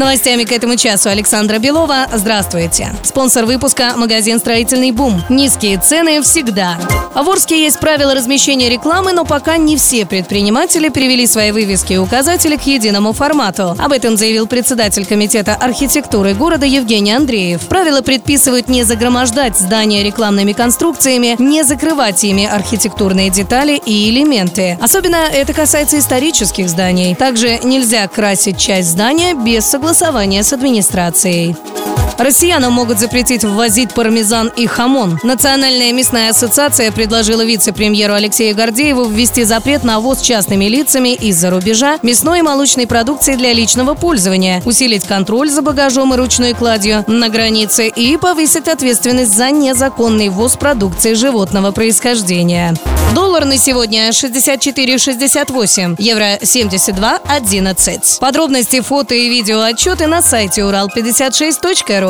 Новостями к этому часу Александра Белова. Здравствуйте. Спонсор выпуска – магазин «Строительный бум». Низкие цены всегда. В Орске есть правила размещения рекламы, но пока не все предприниматели перевели свои вывески и указатели к единому формату. Об этом заявил председатель Комитета архитектуры города Евгений Андреев. Правила предписывают не загромождать здания рекламными конструкциями, не закрывать ими архитектурные детали и элементы. Особенно это касается исторических зданий. Также нельзя красить часть здания без согласования с администрацией. Россиянам могут запретить ввозить пармезан и хамон. Национальная мясная ассоциация предложила вице-премьеру Алексею Гордееву ввести запрет на ввоз частными лицами из-за рубежа мясной и молочной продукции для личного пользования, усилить контроль за багажом и ручной кладью на границе и повысить ответственность за незаконный ввоз продукции животного происхождения. Доллар на сегодня 64,68, евро 72,11. Подробности, фото и видео отчеты на сайте урал56.ру.